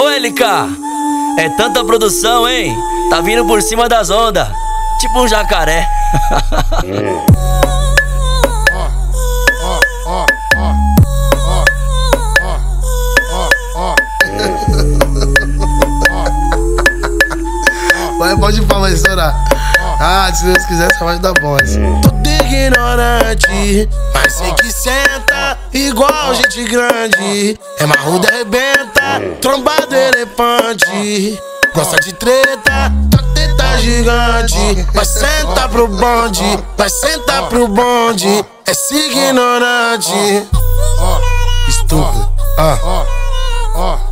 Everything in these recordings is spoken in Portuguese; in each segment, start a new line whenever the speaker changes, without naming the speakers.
LK, é tanta produção, hein? Tá vindo por cima das ondas, tipo um jacaré.
Vai, pode ir pra mais estourar. Ah, se Deus quiser, só vai dar bom assim.
Tudo ignorante, mas sei que senta igual gente grande. É marruda, arrebenta, trombado elefante. Gosta de treta, tua teta gigante. Vai sentar pro bonde, vai sentar pro bonde. É ignorante. Estúpido. Ah.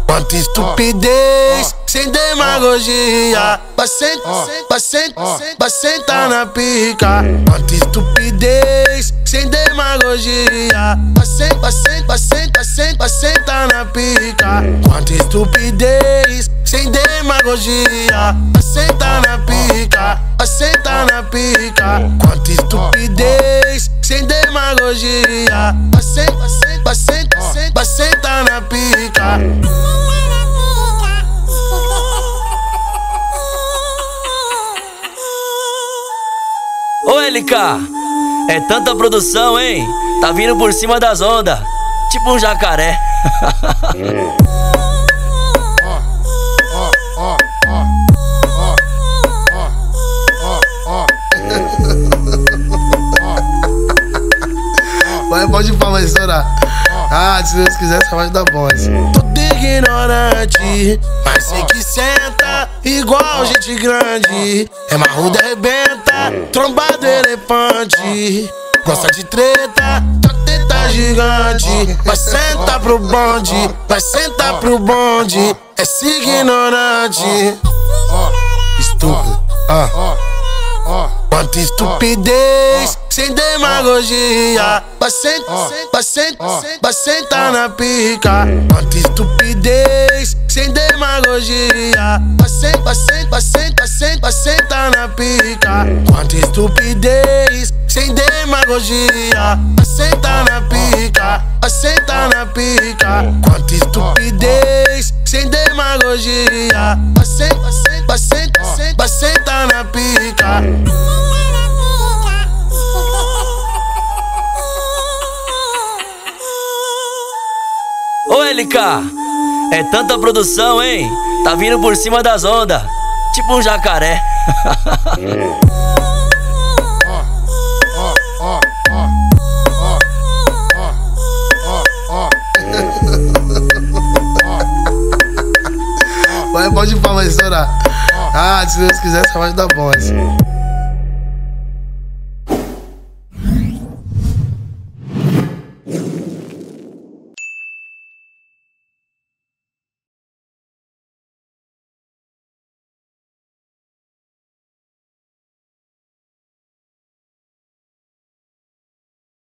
Quanta estupidez, sem demagogia. Vai sentar, vai sentar, vai sentar na pica. Quanta estupidez, sem demagogia. Sentar, senta, vai sentar na pica. Quanta estupidez, sem demagogia. Vai sentar na pica, vai sentar na pica. Quanta estupidez, sem demagogia. Vai sentar, vai sentar, vai sentar na pica.
Ô LK, é tanta produção, hein? Tá vindo por cima das ondas, tipo um jacaré.
Vai, pode mais estourar. Ah, se Deus quiser, só vai dar bom assim.
Tudo ignorante, mas sei que senta igual gente grande. É marruda, arrebenta, trombado elefante. Gosta de treta, tua teta gigante. Vai sentar pro bonde, vai sentar pro bonde. É ignorante. Estúpido. Ah. Quanta estupidez, sem demagogia. Vai sentar, vai sentar, vai sentar na pica. Quanta estupidez, sem demagogia. Vai sentar, vai sentar, vai sentar, senta, vai sentar na pica. Quanta estupidez, sem demagogia. Vai sentar na pica, vai sentar na pica. Quanta estupidez, sem demagogia. Vai sentar, vai sentar, vai sentar, vai sentar na pica.
LK, é tanta produção, hein? Tá vindo por cima das ondas, tipo um jacaré.
Vai, pode pra mais estourar. Ah, se Deus quiser, só vai dar bom assim.